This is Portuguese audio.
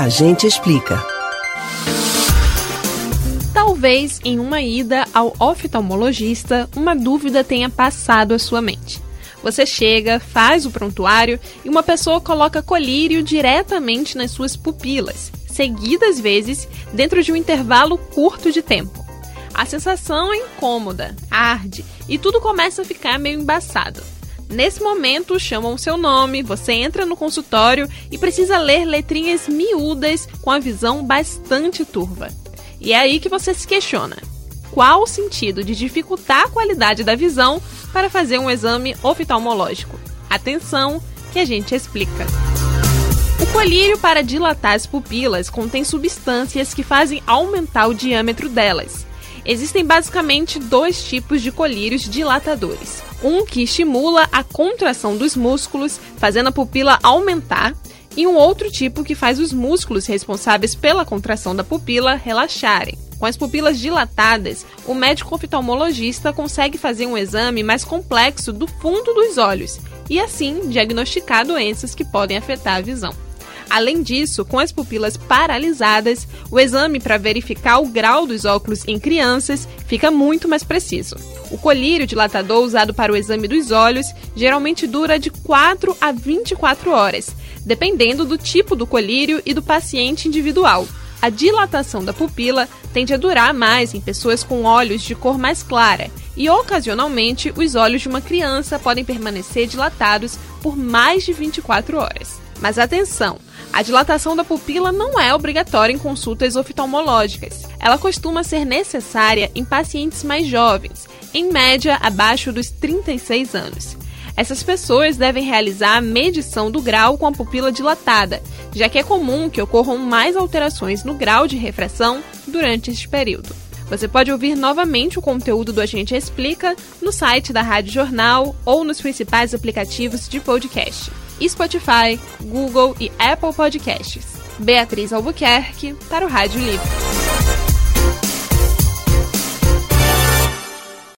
A gente explica. Talvez em uma ida ao oftalmologista, uma dúvida tenha passado à sua mente. Você chega, faz o prontuário e uma pessoa coloca colírio diretamente nas suas pupilas, seguidas vezes dentro de um intervalo curto de tempo. A sensação é incômoda, arde e tudo começa a ficar meio embaçado. Nesse momento, chamam seu nome, você entra no consultório e precisa ler letrinhas miúdas com a visão bastante turva. E é aí que você se questiona: qual o sentido de dificultar a qualidade da visão para fazer um exame oftalmológico? Atenção, que a gente explica. O colírio para dilatar as pupilas contém substâncias que fazem aumentar o diâmetro delas. Existem basicamente dois tipos de colírios dilatadores. Um que estimula a contração dos músculos, fazendo a pupila aumentar, e um outro tipo que faz os músculos responsáveis pela contração da pupila relaxarem. Com as pupilas dilatadas, o médico oftalmologista consegue fazer um exame mais complexo do fundo dos olhos e, assim, diagnosticar doenças que podem afetar a visão. Além disso, com as pupilas paralisadas, o exame para verificar o grau dos óculos em crianças fica muito mais preciso. O colírio dilatador usado para o exame dos olhos geralmente dura de 4 a 24 horas, dependendo do tipo do colírio e do paciente individual. A dilatação da pupila tende a durar mais em pessoas com olhos de cor mais clara, e ocasionalmente os olhos de uma criança podem permanecer dilatados por mais de 24 horas. Mas atenção! A dilatação da pupila não é obrigatória em consultas oftalmológicas. Ela costuma ser necessária em pacientes mais jovens, em média abaixo dos 36 anos. Essas pessoas devem realizar a medição do grau com a pupila dilatada, já que é comum que ocorram mais alterações no grau de refração durante este período. Você pode ouvir novamente o conteúdo do Agente Explica no site da Rádio Jornal ou nos principais aplicativos de podcast. Spotify, Google e Apple Podcasts. Beatriz Albuquerque para o Rádio Livre.